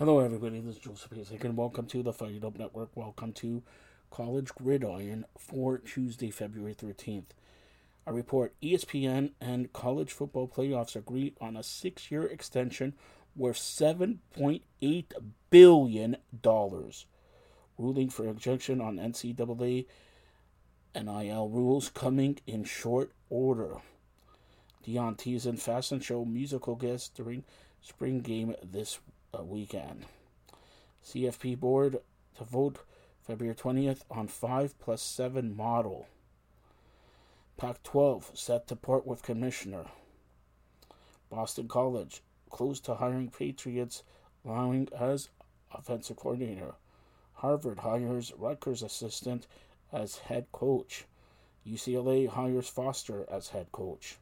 Hello, everybody. This is Joseph Hasek, and welcome to the Fired Up Network. Welcome to College Gridiron for Tuesday, February 13th. A report ESPN and college football playoffs agree on a six year extension worth $7.8 billion. Ruling for injunction on NCAA NIL rules coming in short order. Dion Tees and Fast and Show musical guests during spring game this uh, weekend. CFP board to vote February 20th on 5 plus 7 model. Pac 12 set to part with commissioner. Boston College close to hiring Patriots, Lawing as offensive coordinator. Harvard hires Rutgers assistant as head coach. UCLA hires Foster as head coach.